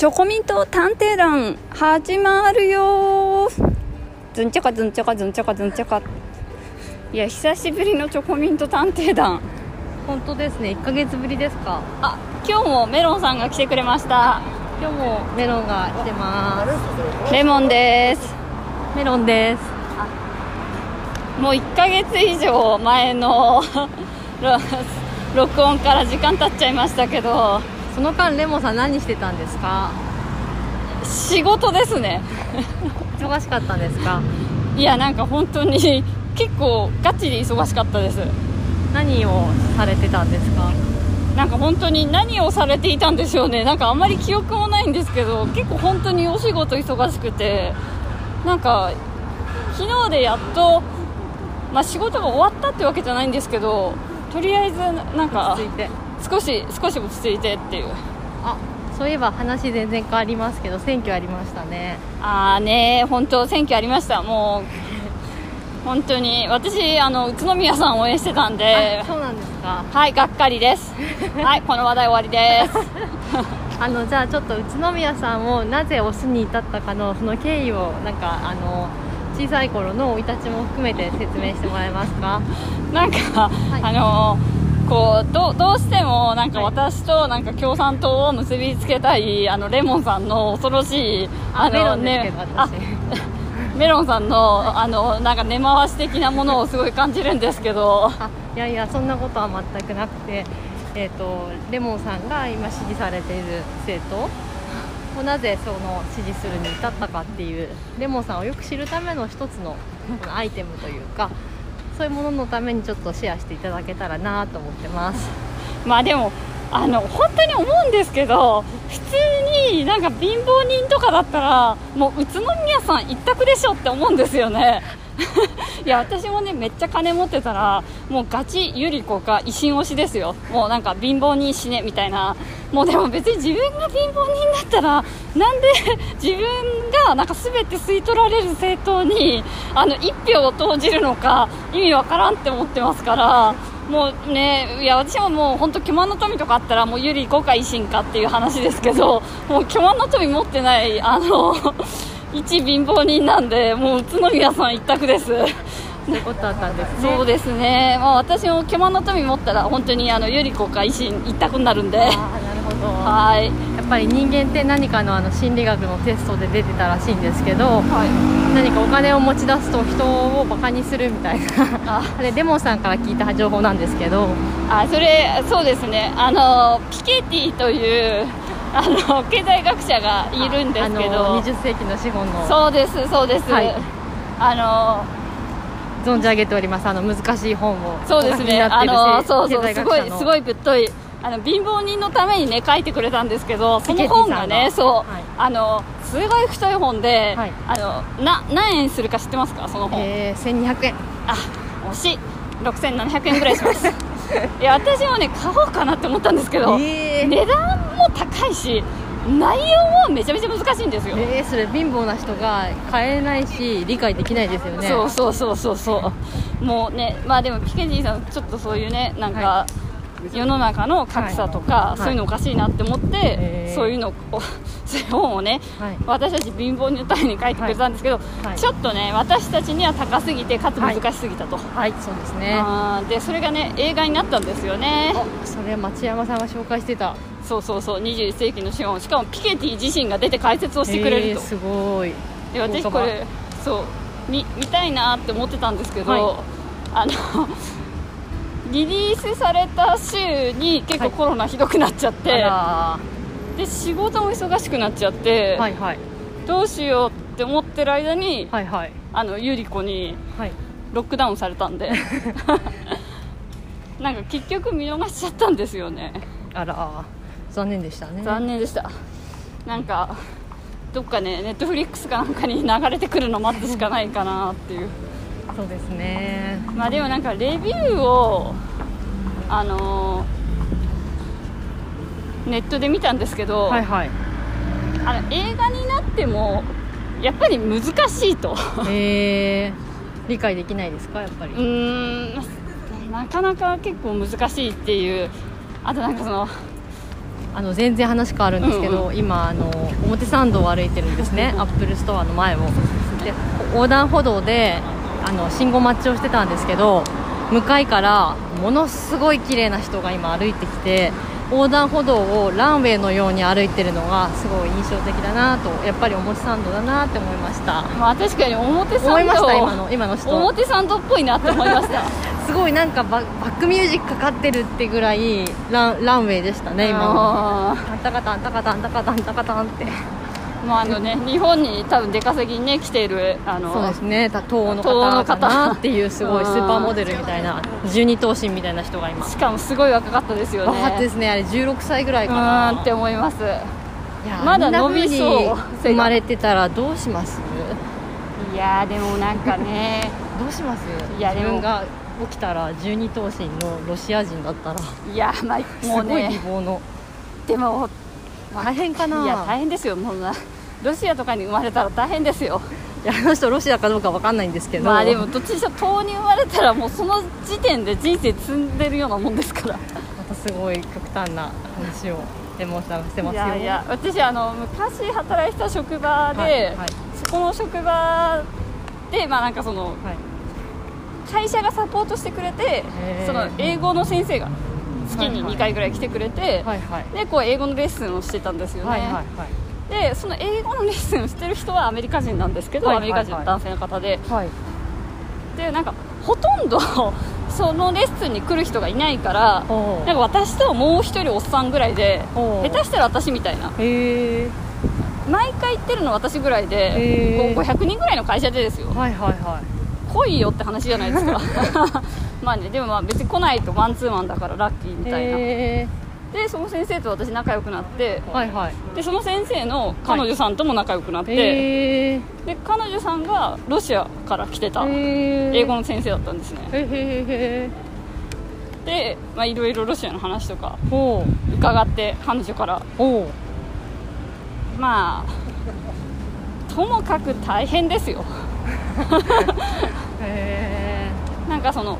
チョコミント探偵団始まるよ。ずんちゃかずんちゃかずんちゃかずんちゃかいや久しぶりのチョコミント探偵団。本当ですね。1ヶ月ぶりですか。あ今日もメロンさんが来てくれました。今日もメロンが来てまレモンです。すメロンです。もう1ヶ月以上前のろ 録音から時間経っちゃいましたけどその間レモンさん何してたんですか？仕事ですね。忙しかったんですか？いやなんか本当に結構ガチで忙しかったです。何をされてたんですか？なんか本当に何をされていたんでしょうね。なんかあんまり記憶もないんですけど結構本当にお仕事忙しくてなんか昨日でやっと、まあ、仕事が終わったってわけじゃないんですけどとりあえずなんか続いて少し少し落ち着いてっていう。あそういえば話全然変わりますけど選挙ありましたね。ああね本当選挙ありました。もう本当に。私あの宇都宮さん応援してたんで。あそうなんですか。はいがっかりです。はいこの話題終わりです。あのじゃあちょっと宇都宮さんをなぜ推すに至ったかのその経緯をなんかあの小さい頃の生い立ちも含めて説明してもらえますか？なんか、い。あのこうどどうしてもなんかはい。私となんか共産党を結びつけたいあのレモンさんの恐ろしいあメロンですけど、あ私メロンさんのあのなんか根回し的なものをすごい感じるんですけど。あいやいやそんなことは全くなくて、えー、とレモンさんが今支持されている政党。をなぜその支持するに至ったかっていうレモンさんをよく知るための一つのアイテムというかそういうもののためにちょっとシェアしていただけたらなと思ってます。まあでもあの本当に思うんですけど普通になんか貧乏人とかだったらもう宇都宮さん一択でしょって思うんですよね。いや私もねめっちゃ金持ってたらもうガチゆり子か維新推しですよ。もうなんか貧乏人死ねみたいな。もうでも別に自分が貧乏人だったらなんで 自分がなんか全て吸い取られる政党にあの一票を投じるのか意味わからんって思ってますから。もうね、いや私ももう本当、巨万の富とかあったら、もうゆり子か維新かっていう話ですけど、もう巨万の富持ってない、あの、一貧乏人なんで、もう宇都宮さん一択です。そういうことだったんですね。そうですね、まあ、私も巨万の富持ったら、本当にあのゆり子か維新一択になるんで、あーなるほど。はい、やっぱり人間って何かのあの心理学のテストで出てたらしいんですけどはい、何かお金を持ち出すと人をバカにするみたいな。あ。あれレモンさんから聞いた情報なんですけど。あそれ、そうですね、あのピケティというあの経済学者がいるんですけあどの、20世紀の資本の。そうです、そうです。はい。あの存じ上げておりますあの難しい本を。そうですね、あのそうそう、すごい、すごいぶっとい、あの貧乏人のためにね、書いてくれたんですけど、その本がね、そう、はいあのすごい太い本で、はい。あのな何円するか知ってますか、その本。えー、1200円。あ惜しい、6700円ぐらいします。いや、私もね、買おうかなって思ったんですけど、えー。値段も高いし、内容もめちゃめちゃ難しいんですよ。えー、それ貧乏な人が買えないし理解できないですよね。そうそうそうそうそう。もうねまあでもピケティさんちょっとそういうねなんか、は世の中の格差とか、はい。そういうのおかしいなって思って、へーそういうのをそういう本をねはい。私たち貧乏人のために書いてくれたんですけど、はい。ちょっとね私たちには高すぎてかつ難しすぎたと、はいそうですね。でそれがね映画になったんですよね。あそれ町山さんが紹介してた。そうそうそう21世紀の資本しかもピケティ自身が出て解説をしてくれると、えーすごい。で私これそう見見たいなって思ってたんですけど、はい。あのリリースされた週に結構コロナひどくなっちゃって、あで仕事も忙しくなっちゃって、らはいはい。どうしようって思ってる間に、はいはい。あのゆり子にはい。ロックダウンされたんで。なんか結局見逃しちゃったんですよね。あら残念でしたね。残念でした。なんかどっかねネットフリックスかなんかに流れてくるの待つしかないかなっていうそうですね。まあでもなんかレビューをあのネットで見たんですけど、はいはい。あの映画になってもやっぱり難しいと。えー、理解できないですかやっぱり。うーんなかなか結構難しいっていう。あとなんかそのあの全然話変わるんですけど、うん。今あの表参道を歩いてるんですね。アップルストアの前を。で横断歩道であの信号待ちをしてたんですけど向かいからものすごい綺麗な人が今歩いてきて横断歩道をランウェイのように歩いてるのがすごい印象的だなとやっぱり表参道だなって思いました。まあ確かに表参道。思いました今の今の人。表参道っぽいなって思いました。すごいなんかババックミュージックかかってるってぐらいランランウェイでしたね今の。あタンタカタンタカタンタカタンタカタンってーまああのね日本に多分出稼ぎにね来ているあのそうですね。た東欧の方方かな。っていうすごいスうん。ーパーモデルみたいな十二頭身みたいな人がいますしかもすごい若かったですよね。若ですね。あれ16歳ぐらいかうなって思います。いやまだ伸びそう。生まれてたらどうします？いやーでもなんかね。どうします？いや自分が起きたら十二頭身のロシア人だったら。すいやまあもうごい美ね貌の。でも大変かな。いや大変ですよもうな。ロシアとかに生まれたら大変ですよ。いやあの人ロシアかどうかわかんないんですけど。まあでもどっちにしろ東に生まれたらもうその時点で人生積んでるようなもんですから。またすごい極端な話をレモンさしてますよ。いやいや私あの昔働いてた職場で、はいはい。そこの職場でまあなんかそのはい。会社がサポートしてくれてその英語の先生が月にはいはい。2回ぐらい来てくれて、はいはい。でこう英語のレッスンをしてたんですよね、はいはいはい。でその英語のレッスンをしてる人はアメリカ人なんですけど、はいはいはい。アメリカ人の男性の方で。はい。でなんかほとんど そのレッスンに来る人がいないからなんか私ともう一人おっさんぐらいで下手したら私みたいな。毎回行ってるの私ぐらいへでーこう500人ぐらいの会社でですよ。はいはいはい来いよって話じゃないですか。まあねでもまあ別に来ないとマンツーマンだからラッキーみたいな。へでその先生と私仲良くなってーはいはい。でその先生の彼女さんとも仲良くなって、へー。で彼女さんがロシアから来てた英語の先生だったんですね。へへへへでまあいろいろロシアの話とか伺って彼女から。ほまあともかく大変ですよ。う へなんかその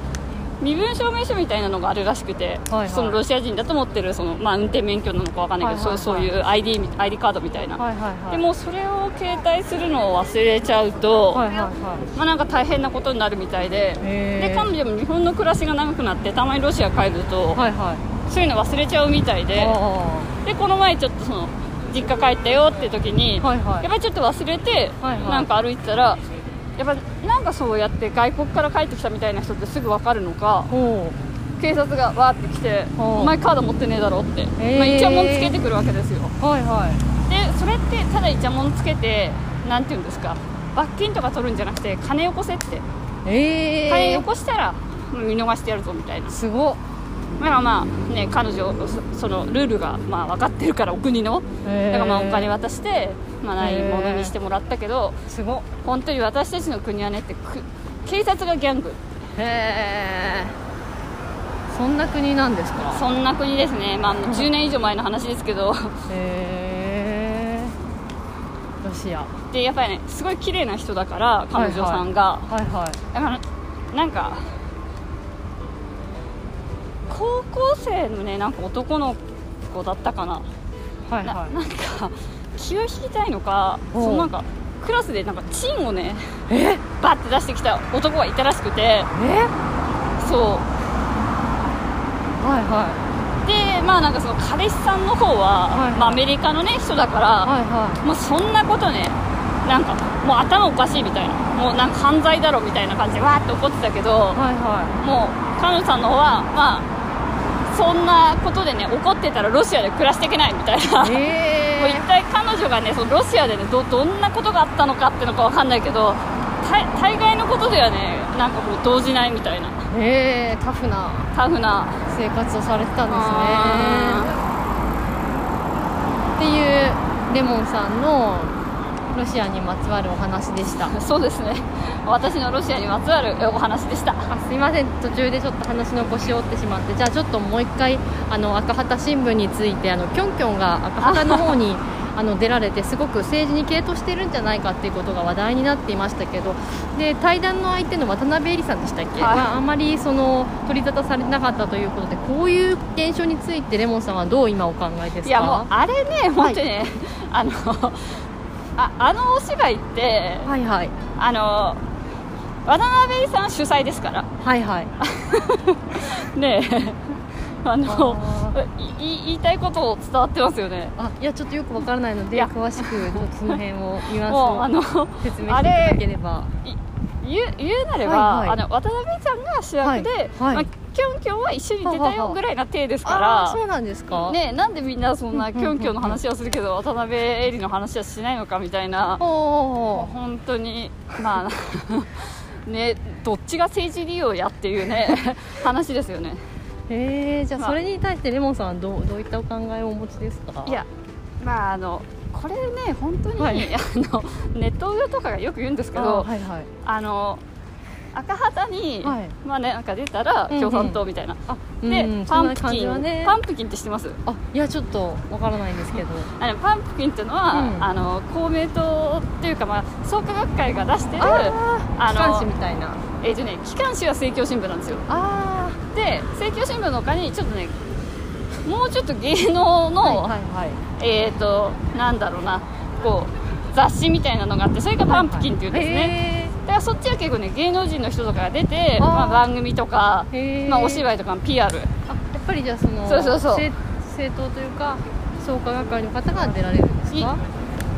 身分証明書みたいなのがあるらしくて、はいはい。そのロシア人だと持ってるその、まあ、運転免許なのかわかんないけど、はいはいそうそういう ID, み ID カードみたいな、ーはいはいはい。でもそれを携帯するのを忘れちゃうと、はいはいはまあ、なんか大変なことになるみたいでで彼女も日本の暮らしが長くなってたまにロシア帰ると、はいはい。そういうの忘れちゃうみたいであ。でこの前ちょっとその実家帰ったよって時に、はいはい。やっぱりちょっと忘れて、はいはい。なんか歩いてたらやっぱなんかそうやって外国から帰ってきたみたいな人ってすぐ分かるのか警察がわーって来て「ほう。お前カード持ってねえだろ」って、ーまあ、イチャモンつけてくるわけですよ。うはいはい。でそれってただイチャモンつけてなんて言うんですか罰金とか取るんじゃなくて金よこせって。ええ金よこしたら見逃してやるぞみたいな。すごっだからまあね彼女そそのルールがまあ分かってるからお国の。だだからまあお金渡して、まあ、ないものにしてもらったけどすごっ。本当に私たちの国はねってく警察がギャング。へえそんな国なんですか？そんな国ですね、まあ、もう10年以上前の話ですけど。へえロシア。はでやっぱりねすごい綺麗な人だから彼女さんが、いはい。だからなんか高校生のねなんか男の子だったかな、なはいはなんか気を引きたいのかそのなんかクラスでなんかチンをねいえ？バッて出してきた男がいたらしくて。え？そう。はいはでまあなんかその彼氏さんの方は、はいはい。まあ、アメリカのね人だから、いはい。はもうそんなことねなんかもう頭おかしいみたいな。もうなんか犯罪だろみたいな感じでわーって怒ってたけど、いはい。はもう彼女さんの方はまあそんなことでね怒ってたらロシアで暮らしていけないみたいな、いえ もう一体彼女がねそのロシアでねどどんなことがあったのかっていうのかわかんないけど大大概のことではねなんかもう動じないみたいな。えー、タフな。タフな。生活をされてたんですあねっていうレモンさんのロシアにまつわるお話でした。ーそうですね。私のロシアにまつわるお話でした。あすいません。途中でちょっと話の腰を折ってしまって。じゃあちょっともう一回あの赤旗新聞についてあのキョンキョンが赤旗の方にあ。の出られてすごく政治に傾倒してるんじゃないかっていうことが話題になっていましたけど。で対談の相手の渡辺恵里さんでしたっけ、はい。まあ、あまりその取り沙汰されなかったということでこういう現象についてレモンさんはどう今お考えですか？いやもうあれね本当にね、あのああのお芝居ってはいはい。あの渡辺さん主催ですから。はいはい。ねえ。あのあいい言いたいことを伝わってますよね。あいやちょっとよくわからないので詳しくちょっとその辺をニュもうあのアンスを説明していただければ。い言う言うなれば、はいはい。あの渡辺さんが主役で、はいはい。まあ、キョンキョンは一緒に出たははは。よぐらいな体ですかあーらそうなんですか。ね、なんでみんなそんなキョンキョンの話はするけど渡辺恵里の話はしないのかみたいな。本当にまあ ねどっちが政治利用やっていうね 話ですよね。えー、じゃあ。それに対してレモンさんはどうどういったお考えをお持ちですか？いやまああのこれね本当に、はい。あのネット上とかがよく言うんですけあどーはいはい。あの赤旗に、はい。まあねなんか出たら共産党みたいな、あで、うんそんなパンプキン、ねパンプキンって知ってます？あいやちょっとわからないんですけど。あのパンプキンっていうのは、うん。あの公明党っていうか、まあ、創価学会が出してるああの機関紙みたいな。えーとね、機関紙は政教新聞なんですよ。あで政教新聞の他にちょっとねもうちょっと芸能あの、はいはいはいえっ、となんだろうなこう雑誌みたいなのがあってそれがパンプキンっていうんですね、ねだからそっちは結構ね芸能人の人とかが出てまあ、番組とか、まあ、お芝居とかの PR あやっぱりじゃあそのそうそうそう。政政党というか創価学会の方が出られるんですか？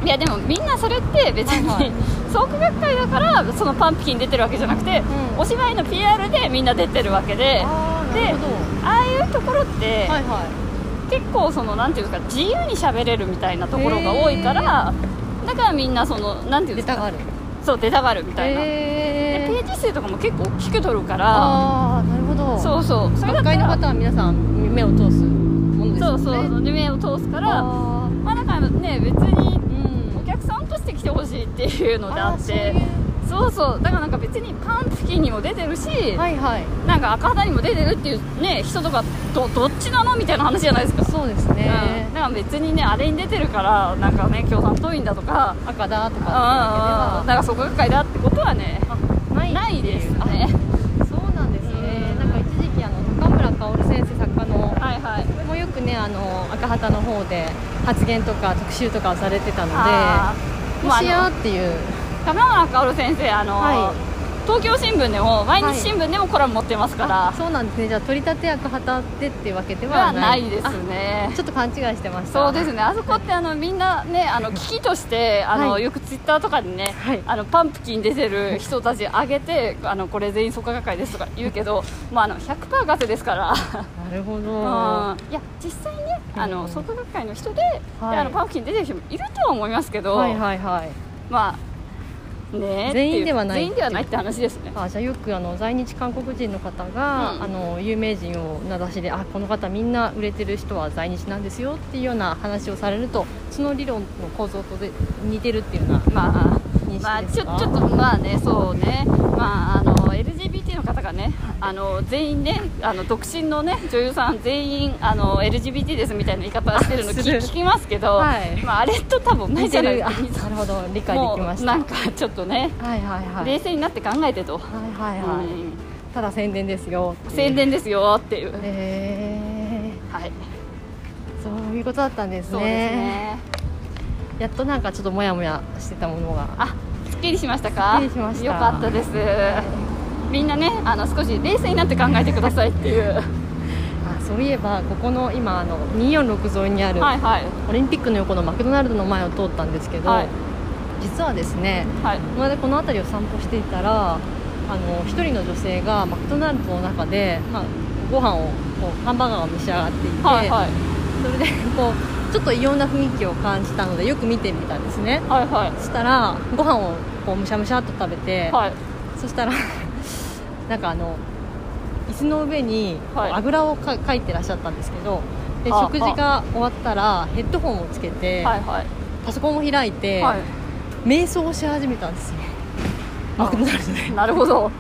いやでもみんなそれって別に、はいはい。創価学会だからそのパンプキン出てるわけじゃなくて、うん。お芝居の PR でみんな出てるわけで。ああなるほど。ああいうところって、はいは結構そのなんていうんですか自由に喋れるみたいなところが多いからだからみんなそのなんていうんですかい出たがる。そう出たがるみたいな、でページ数とかも結構大きく取るからああなるほど。そうそう。それだ学会の方は皆さん目を通すものですよね。そうそう目を通すからあまあだからね別にーうんお客さんとして来てほしいっていうのであってあーそうそう。だからなんか別にパンプキンにも出てるし、はいはい。なんか赤旗にも出てるっていうね人とかどどっちなのみたいな話じゃないですか、そうですうん、ねだから別にねあれに出てるからなんかね共産党員だとか赤だとうんうんうん。かだから創価学会だってことはねあないないですね。あそうなんですね。なんか一時期あの高村薫先生作家のはいはい。もよくねあの赤旗の方で発言とか特集とかをされてたのでもしやのっていう高村薫先生あの、は東京新聞でも毎日新聞でもコラム持ってますから、あそうなんですね。じゃあ取り立て赤旗でっていうわけでははなないいですあねちょっと勘違いしてました。そうですね。あそこってあのみんなねあの危機としてあの、はい。よくツイッターとかにね、はい。あのパンプキン出てる人たち上げてあのこれ全員創価学会ですとか言うけど、まあ、あの100%ガセですから。なるほど。うん。いや実際ねあうんの創価学会の人であのパンプキン出てる人もいるとは思いますけど、はいはいはい。まあね全員ではない全員ではないって話ですね。あじゃあよくあの在日韓国人の方が、うん。あの有名人を名指しであこの方みんな売れてる人は在日なんですよっていうような話をされるとその理論の構造とで似てるっていうようなまあ認まあ、ちょちょっとまあねそうね。まああの LGBT の方がねあの全員ねあの独身のね女優さん全員あの LGBT ですみたいな言い方してるの聞聞きますけど、はい。まああれと多分同じじゃないですか。なるほど。理解できました。なんかちょっとね、はいはいはい。冷静になって考えてと、はいはいはい、うん。ただ宣伝ですよ。宣伝ですよっていう、へはい。えそういうことだったんですね。そうですね。やっとなんかちょっとモヤモヤしてたものが。あすっきりしましたか？すっきりしました。よかったです、みんなねあの少し冷静になって考えてくださいっていう。あそういえばここの今あの246沿いにある、はいはい。オリンピックの横のマクドナルドの前を通ったんですけど、はい。実はですねはい。この間この辺りを散歩していたらあの一人の女性がマクドナルドの中で、まあ、ご飯をこうハンバーガーを召し上がっていて、はいはい。それでこうちょっと異様な雰囲気を感じたのでよく見てみたんですね。はいはい。そしたらご飯をこうむしゃむしゃっと食べて、はい。そしたらなんかあの椅子の上にあぐらをかかいてらっしゃったんですけどであ食事が終わったらヘッドホンをつけて、はいはい。パソコンを開いて、はい。瞑想をし始めたんですよ。マクドナルドでなるほど。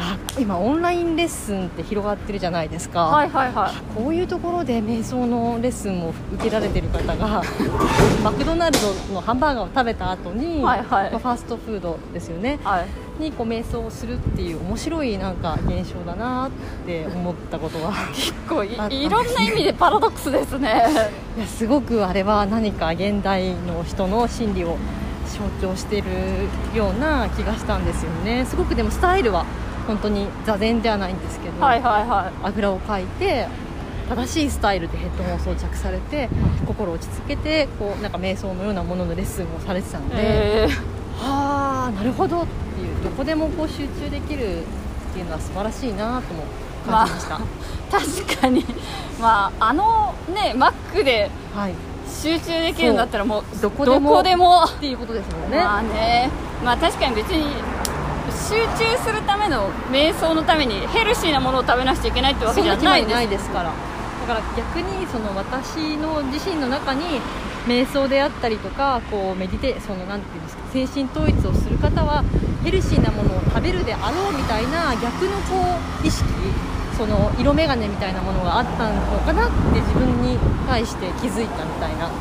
あ今オンラインレッスンって広がってるじゃないですか、はいはいはい。こういうところで瞑想のレッスンを受けられてる方がマクドナルドのハンバーガーを食べた後に、はいはい。まあファーストフードですよね。はいにこう瞑想をするっていう面白いなんか現象だなって思ったことが 結構いいろんな意味でパラドックスですね。いやすごくあれは何か現代の人の心理を象徴しているような気がしたんですよね。すごくでもスタイルは本当に座禅ではないんですけど、はいはいはあぐらをかいて正しいスタイルでヘッドホンを装着されて心を落ち着けてこうなんか瞑想のようなもののレッスンをされてたのいで、えはあなるほどってどこでもこう集中できるっていうのは素晴らしいなとも感じました、ー確かに。まああのねマックではい。集中できるんだったらもうどこでもでも。っていうことですもんね、まあね。まあ確かに別に集中するための瞑想のためにヘルシーなものを食べなくちゃいけないってわけじゃないです。ないですから。だから逆にその私の自身の中に瞑想であったりとかこうメディテそのなんていうんですか精神統一をする方はヘルシーなものを食べるであろうみたいな逆のこう意識その色眼鏡みたいなものがあったのかなって自分に対して気づいたみたいなこ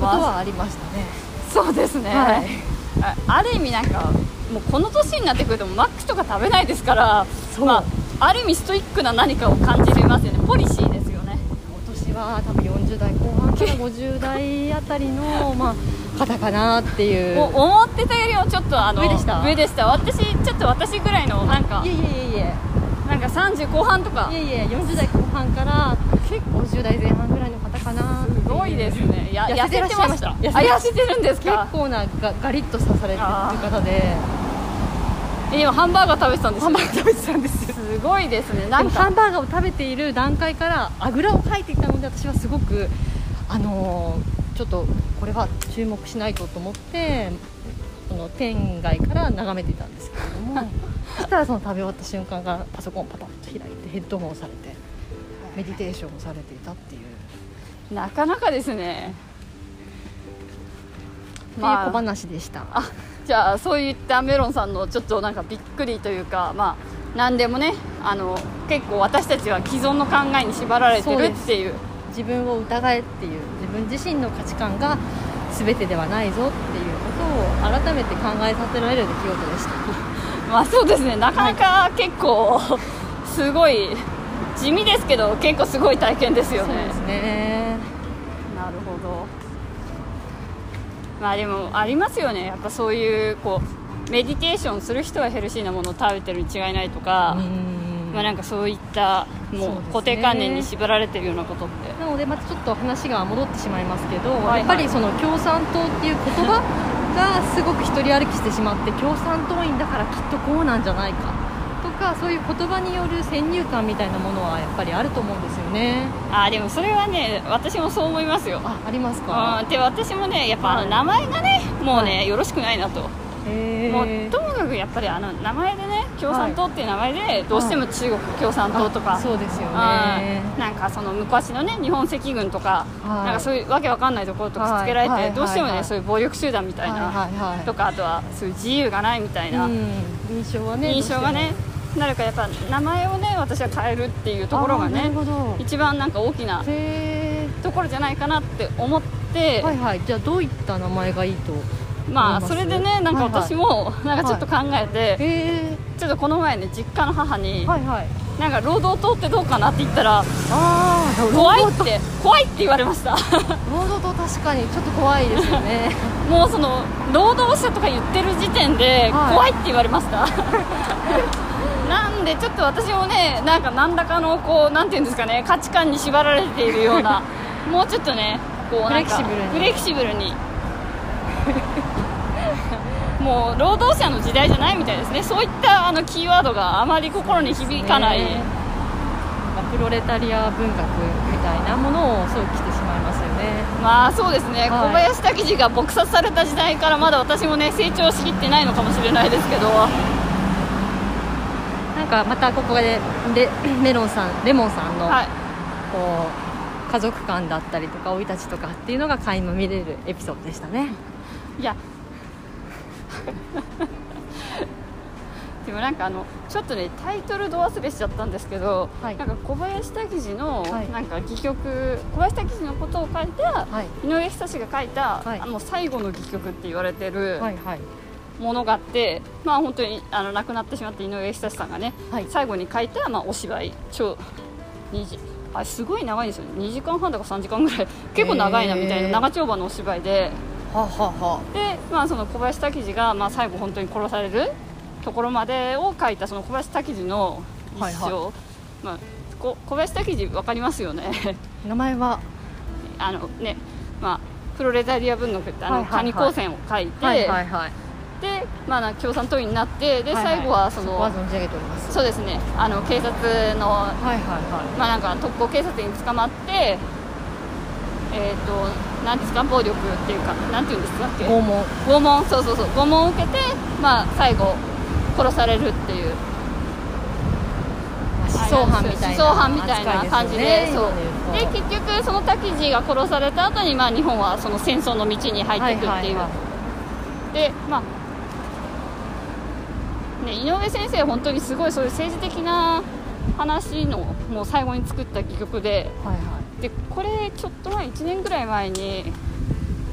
とはありましたね、そうですね、はい。あある意味なんかもうこの年になってくるとマックとか食べないですからまあ、ある意味ストイックな何かを感じますよね。ポリシーですよね今年は多分40代後半から50代あたりの、まあ、方かなっていう。思ってたよりもちょっとあの上でした？上でした。私ちょっと私ぐらいのなんかいえいえいえいえ。なんか30後半とか。いえいえ40代後半から結構。50代前半ぐらいの方かなすごいですね。や痩せてました。痩せてました。あ痩せてるんです結か構ながガリッとさされてる方で。え今ハンバーガー食べてたんですよハンバーガー食べてたんですよ。すごいですね。なんか。ハンバーガーを食べている段階からあぐらをかいていたので私はすごくあのーちょっとこれは注目しないとと思ってその店外から眺めていたんですけれども そしたらその食べ終わった瞬間からパソコンをパタッと開いてヘッドホンをされてメディテーションをされていたっていう、なかなかですね。っていう小話でした、あじゃあそういったメロンさんのちょっとなんかびっくりというかまあ何でもねあの結構私たちは既存の考えに縛られてるっていう。自分を疑えっていう自分自身の価値観が全てではないぞっていうことを改めて考えさせられる出来事でした。まあそうですね。なかなか結構すごい地味ですけど結構すごい体験ですよね。そうですね。なるほど。まあでもありますよね。やっぱそういうこうメディテーションする人はヘルシーなものを食べてるに違いないとか、うん。まあなんかそういったもう固定観念に縛られてるようなことって。なのでまたちょっと話が戻ってしまいますけど、はいはい。やっぱりその共産党っていう言葉がすごく一人歩きしてしまって共産党員だからきっとこうなんじゃないか。とかそういう言葉による先入観みたいなものはやっぱりあると思うんですよね。あでもそれはね私もそう思いますよ。あありますか？うん。で私もねやっぱ名前がねもうね、はよろしくないなと。へもうえともかくやっぱりあの名前でね共産党っていう名前でどうしても中国共産党とか、そうですよあねーなんかその昔のね日本赤軍とか、はい。なんかそういうわけわかんないところとくっつけられて、はいはいどうしてもね、はいはいそういう暴力集団みたいな、はいはいはいとかあとはそういう自由がないみたいな、うん、印象はね印象がねなるからやっぱ名前をね私は変えるっていうところがね一番なんか大きなへところじゃないかなって思って、えはいはい。じゃあどういった名前がいいとまあそれでねなんか私もなんかちょっと考えて、ちょっとこの前ね実家の母に、はいはい。なんか労働党ってどうかなって言ったら怖いって怖いって言われました。労働党確かにちょっと怖いですよね。もうその労働者とか言ってる時点ではい。怖いって言われました、なんでちょっと私もねなんか何らかのこうなんていうんですかね価値観に縛られているようなもうちょっとねこうなんかフレキシブルに。フレキシブルにもう労働者の時代じゃないみたいですね。そういったあのキーワードがあまり心に響かない、ね。まあプロレタリア文学みたいなものを想起してしまいますよね。まあそうですね、はい。小林武史が撲殺された時代からまだ私もね成長しきってないのかもしれないですけど。なんかまたここでレメロンさんレモンさんの、はい。こう家族観だったりとか生い立ちとかっていうのが垣間見れるエピソードでしたね。いやでもなんかあのちょっとねタイトルど忘れしちゃったんですけど、はい。なんか小林滝次のはい。なんか戯曲、小林滝次のことを書いたはい。井上久志が書いた、はい。あの最後の戯曲って言われてるものがあって、まあ本当にあの亡くなってしまった井上久志さんがね、はい。最後に書いた、まあ、お芝居超2時あすごい長いですよね。2時間半とか3時間ぐらい。結構長いなみたいな長丁場のお芝居でで、まあ、その小林滝次が、まあ、最後本当に殺されるところまでを書いたその小林滝次の一生、はい。まあ、こ小林滝次分かりますよね。あ 名前は？あのね、まあ、プロレタリア文学ってあの、はいはいはい。カニ光線を書いて、はいはいはい。で、まあ、な共産党員になってで、はいはい。最後はそのこは存じ上げております。そうですね。あの警察のはいはいはまあ、なんか特攻警察に捕まって、えー、となんですか？暴力っていうかなんていうんですか？っ拷問。拷問。そうそうそう。拷問を受けて、まあ、最後殺されるっていう。思想犯みたいな思想犯みたいな感じで扱そう。で結局その滝次が殺された後にまあ日本はその戦争の道に入っていくっていう、でまあね、井上先生、本当にすごいそういう政治的な話のもう最後に作った戯曲ではいはでこれちょっと前1年ぐらい前に、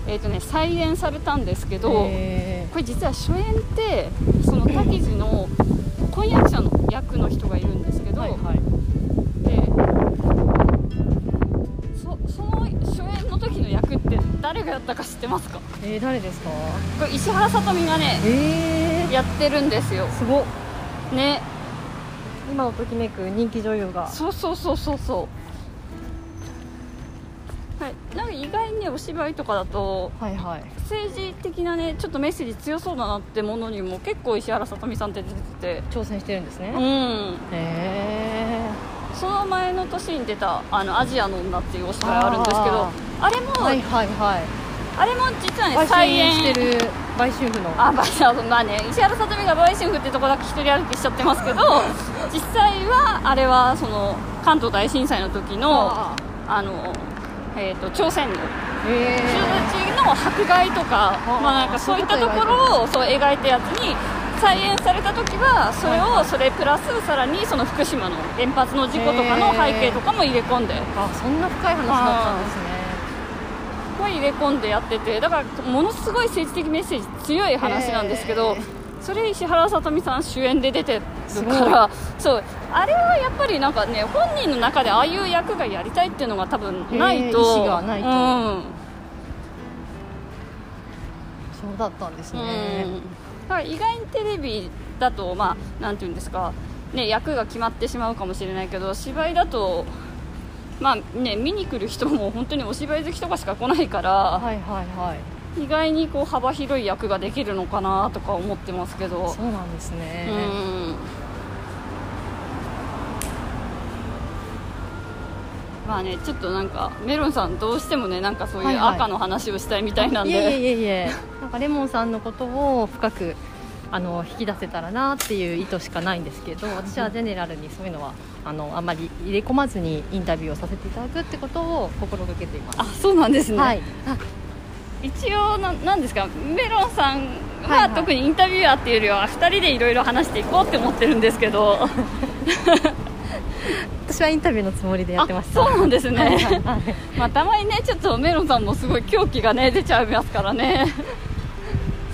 えーとね、再演されたんですけいどへこれ実は初演ってその滝次の婚約者の役の人がいるんですけど、ーはいはい。でそその初演の時の役って誰がやったか知ってますか？えー、誰ですか？これ石原さとみがねえー、やってるんですよ。すごっ。ね。今をときめく人気女優が。そうそうそうそうそう。はいなんか意外にねお芝居とかだとはいはい。政治的なねちょっとメッセージ強そうだなってものにも結構石原さとみさんって出てて。挑戦してるんですね、うん。へえその前の年に出た「あのアジアの女」っていうお芝居あるんですけどああれも、はいはいはい。あれも実はね売再春演してる売春婦の。あまあまあね石原さとみが売春婦ってとこだけ一人歩きしちゃってますけど 実際はあれはその関東大震災の時のああの、えー、と朝鮮の。へえ人たちの迫害とか、あまあ、なんかそういったところをそう描いたやつに再演された時はそれをそれプラスさらにその福島の原発の事故とかの背景とかも入れ込んで。あそんな深い話だったんですね。入れ込んでやっててだからものすごい政治的メッセージ強い話なんですけどそれ石原さとみさん主演で出てるすごいからそうあれはやっぱりなんかね本人の中でああいう役がやりたいっていうのが多分ないと意思がないと。うんそうだったんですね、うん。だから意外にテレビだと、まあ、なんていうんですか、ね、役が決まってしまうかもしれないけど芝居だと、まあね、見に来る人も本当にお芝居好きとかしか来ないから、はいはいはい。意外にこう幅広い役ができるのかなとか思ってますけど。そうなんですね、うんまあね、ちょっとなんかメロンさんどうしてもねなんかそうはいいうはい赤の話をしたいみたいなんで、いえいえいえいえなんかレモンさんのことを深くあの引き出せたらなっていう意図しかないんですけど私はゼネラルにそういうのはあのあんまり入れ込まずにインタビューをさせていただくってことを心がけています。あそうなんですね、はい。一応ななんですかメロンさんはいははい。特にインタビュアーっていうよりは2人でいろいろ話していこうって思ってるんですけど 私はインタビューのつもりでやってました。あそうなんですね。はい。はいはいまあたまにねちょっとメロンさんもすごい狂気がね出ちゃいますからね。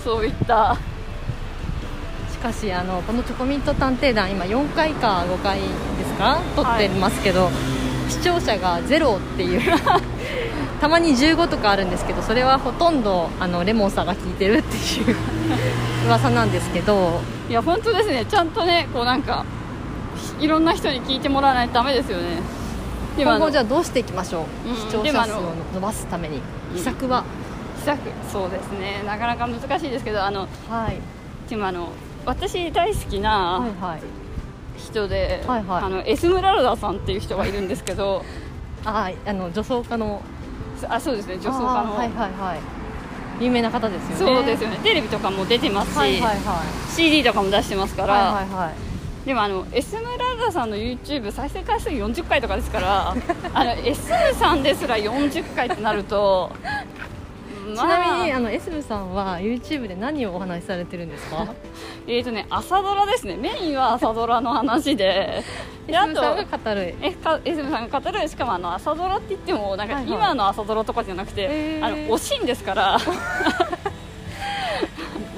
そういった。しかしあのこのチョコミント探偵団今4回か5回ですか？撮ってますけど、視聴者がゼロっていう。たまに15とかあるんですけどそれはほとんどあのレモンさんが聞いてるっていう 噂なんですけど。いや本当ですね。ちゃんとねこうなんかいろんな人に聞いてもらわないとダメですよね。今後じゃあどうしていきましょう、うん。視聴者数を伸ばすために。うん。秘策は、秘策そうですね。なかなか難しいですけどあのはい。でもあの私大好きはいなはい。人で、はいはい。あのエスムラルダさんっていう人がいるんですけど。ああの女装家の。あそうですね。女装家の、はいはいはい。有名な方ですよね。そうですよね。テレビとかも出てますし、はいはいはい。CD とかも出してますから、はいはいはいでもあのエスムラルダさんの YouTube 再生回数40回とかですから あのエスムさんですら40回ってなると まあ。ちなみにあのエスムさんは YouTube で何をお話しされてるんですか？えーとね朝ドラですね。メインは朝ドラの話で。エであとさんが語る。えかエスムさんが語る。しかもあの朝ドラって言ってもなんか今の朝ドラとかじゃなくて、へー。あのおしんですから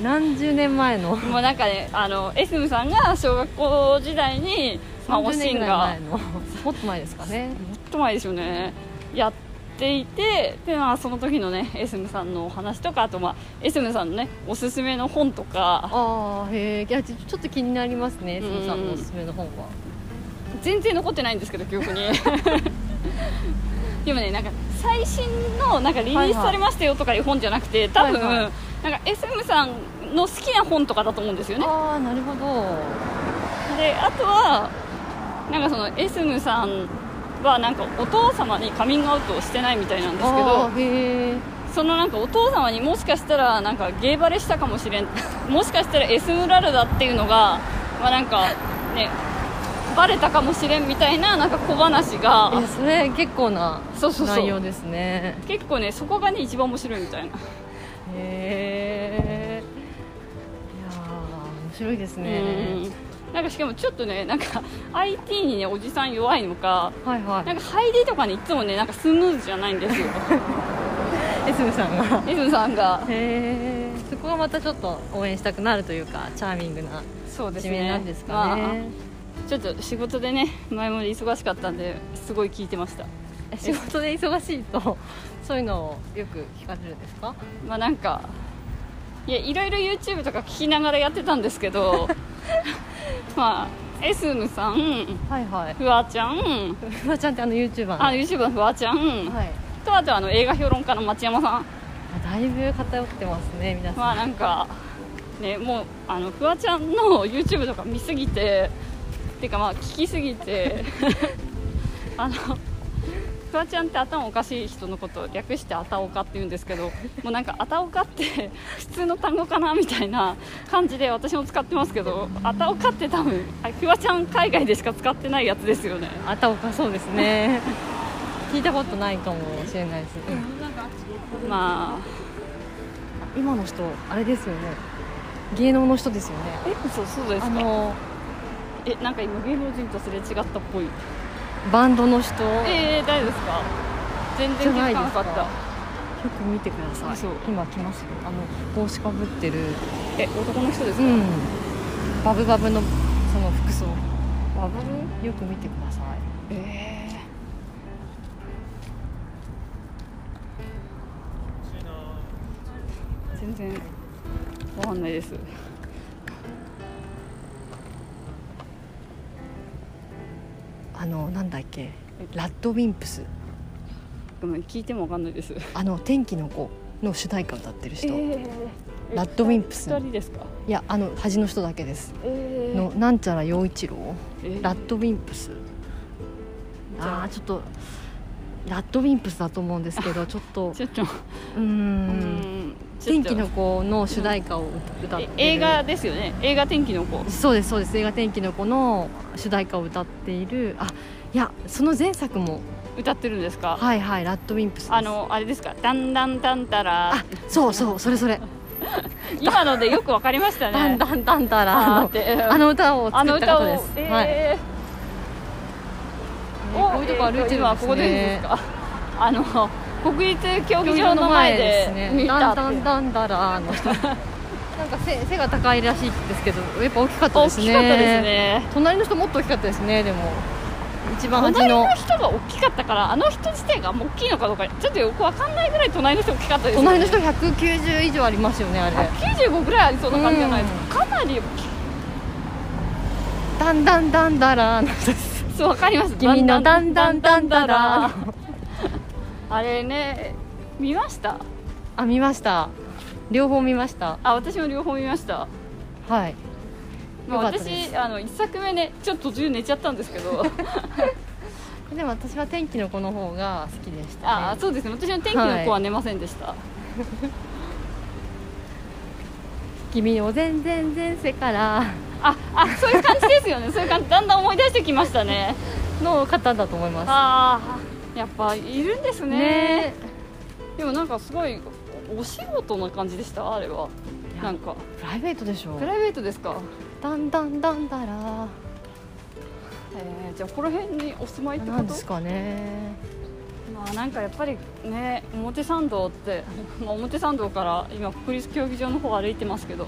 何十年前の？もうなんかねあのエスムさんが小学校時代に、まあ、お30年ぐらいしんが。もっと前ですかね。もっと前ですよね。やっていてで、まあ、その時のねエスムさんのお話とかあと、まあ、エスムさんのねおすすめの本とか。ああへえちょっと気になりますねエスムさんのおすすめの本は。全然残ってないんですけど記憶に。でもねなんか最新のなんかリリースされましたよとかいう本じゃなくて多分、はい。はいなんか SM さんの好きな本とかだと思うんですよね。ああなるほど。であとはなんかその SM さんはなんかお父様にカミングアウトをしてないみたいなんですけあどそのなんかお父様にもしかしたらなんかゲーバレしたかもしれん もしかしたら S ムラルだっていうのがまあなんかねバレたかもしれんみたいななんか小話が。いやそれ結構なそうそうそう。内容ですね結構ねそこがね一番面白いみたいな、へえいやー面白いですね。うん。なんかしかもちょっとねなんか IT にねおじさん弱いのかはいはなんか入りとかねいつもねなんかスムーズじゃないんですよ。い エスムさんが。S さんが。へえそこがまたちょっと応援したくなるというかチャーミングなそうですね。一面なんですかね、まあちょっと仕事でね前も忙しかったんですごい聞いてました。え 仕事で忙しいと そういうのをよく聞かれるんですか？まあなんかいやいろいろ YouTube とか聞きながらやってたんですけど まあエスムさんはいはい。フワちゃんふわちゃんってあの YouTuber の。あ YouTube のフワちゃん、はい。とあとあの映画評論家の町山さん。あだいぶ偏ってますね皆さん、まあなんかねもうあのフワちゃんの YouTube とか見すぎてっていうかまあ聞きすぎてあのフワちゃんって頭おかしい人のことを略してあたおかって言うんですけど もうなんかあたおかって普通の単語かなみたいな感じで私も使ってますけどあたおかって多分あフワちゃん海外でしか使ってないやつですよね。あたおかそうですね。聞いたことないかもしれないです、まあ。今の人あれですよね。芸能の人ですよね。えそうそうですか？あのえなんか今芸能人とすれ違ったっぽいバンドの人、えー、大丈夫ですか？全然気づかなかった。よく見てください。今来ますよ。あの帽子かぶってる。え男の人ですか、うん。バブバブのその服装。バブルよく見てください。えー、全然わかんないですのなんだっけ？ラッドウィンプス。ごめん聞いてもわかんないです。あの天気の子の主題歌歌ってる人、ーラッドウィンプス二人ですか？いやあの端の人だけです。えー。のなんちゃら陽一郎。えー。ラッドウィンプス。あ。あちょっとラッドウィンプスだと思うんですけどちょっと ちょっと。うんん。ちょっと天気の子の主題歌を歌って映画ですよね？映画天気の子。そうですそうです。映画天気の子の主題歌を歌っている。あいやその前作も。歌ってるんですか？はいはいラッドウィンプスあのあれですか？だんだんだんたらあそうそうそれそれ。今のでよくわかりましたね。だんだんだんだらあのあの歌をあの歌を作った方です、はい。えーこういうとこ歩いてるんですね。今ここでですか？あの国立競技場の前で見たってだんだんだらあの人。なんか背背が高いらしいですけどやっぱ大きかった大ですね。きかったですね。隣の人もっと大きかったですねでも。一番端隣のの人が大きかったからあの人自体が大きいのかどうかちょっとよくわかんないぐらい隣の人大きかったですよね。隣の人190以上ありますよねあれ。95ぐらいありそうな感じじゃないです。か、かなり大きい。だんだんだんだらの人です。そうわかります。君のだんだんだんだらあれね見ました？あ見ました。両方見ました。あ私も両方見ました。はい。まあ、私あの1作目ねちょっと途中寝ちゃったんですけど。でも私は天気の子の方が好きでした、ね、あそうですね。私の天気の子は寝ませんでした、君を全然前世から。ああそういう感じですよね。そういう感じ。だんだん思い出してきましたね。の方だと思います。ああやっぱいるんですね。ね。でもなんかすごいお仕事な感じでした？あれは。なんか。プライベートでしょ。プライベートですか？だんだんだんだらえー、じゃあこの辺にお住まいってこと？なんですかね。まあなんかやっぱりね表参道って、まあ、表参道から今国立競技場の方歩いてますけど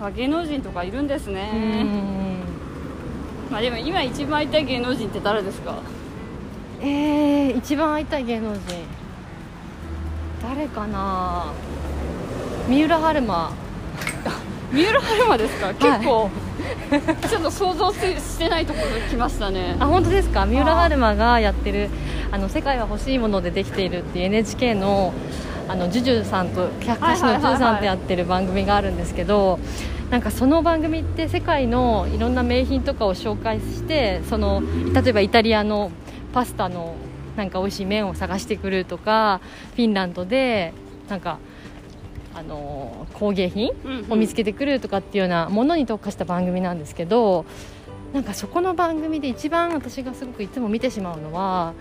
あ芸能人とかいるんですうね、ん。まあでも今一番会いたい芸能人って誰ですか？えー、一番会いたい芸能人。誰かな？三浦春馬。三浦春馬ですか？結構、ちょっと想像ししてないところに来ましたね。あ本当ですか？三浦春馬がやってる「あの世界は欲しいものでできている」っていう NHK のあのジュジュさんと歌手のジュジュさんとやってる番組があるんですけどなんかその番組って世界のいろんな名品とかを紹介してその例えばイタリアのパスタのなんか美味しい麺を探してくるとかフィンランドでなんかあの工芸品を見つけてくるとかっていうようなものに特化した番組なんですけどなんかそこの番組で一番私がすごくいつも見てしまうのは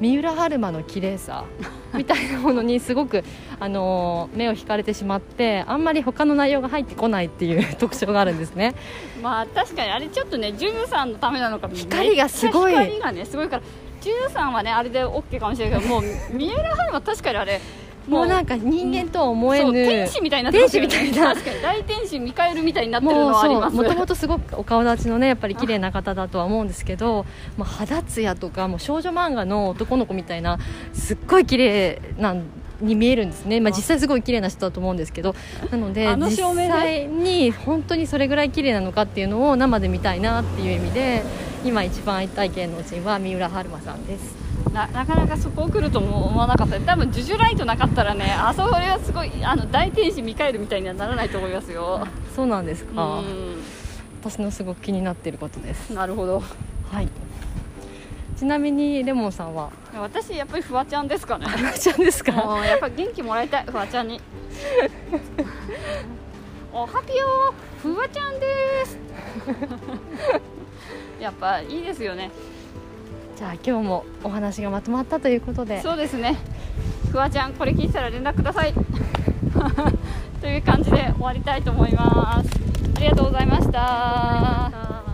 三浦春馬の綺麗さ みたいなものにすごく、あの目を引かれてしまってあんまり他の内容が入ってこないっていう 特徴があるんですね。まあ確かにあれちょっとねジュジュさんのためなのか光がすごい。光がねすごいからジュジュさんはねあれで OK かもしれないけどもう三浦春馬確かにあれ もうなんか人間とは思えそうぬ天使みたいになってますよね。天使みたいな確かに大天使ミカエルみたいになってるのはあります。もともとすごくお顔立ちのねやっぱり綺麗な方だとは思うんですけど、まあ、肌ツヤとかもう少女漫画の男の子みたいなすっごい綺麗なんに見えるんですね、まあ、実際すごい綺麗な人だと思うんですけどなのであの実際に本当にそれぐらい綺麗なのかっていうのを生で見たいなっていう意味で今一番会いたい芸能人は三浦春馬さんです。ななかなかそこを来るとも思わなかった。多分ジュジュライトなかったらねあそこはすごいあの大天使ミカエルみたいにはならないと思いますよ。そうなんですか、う私のすごく気になっていることです。んなるほど。はい。ちなみにレモンさんは？私やっぱりフワちゃんですかね。あちゃんですか？やっぱ元気もらいたいフワちゃんに。おはぴよフワちゃんですやっぱいいですよね。じゃあ今日もお話がまとまったということで。そうですね。フワちゃんこれ聞いたら連絡ください。という感じで終わりたいと思います。ありがとうございました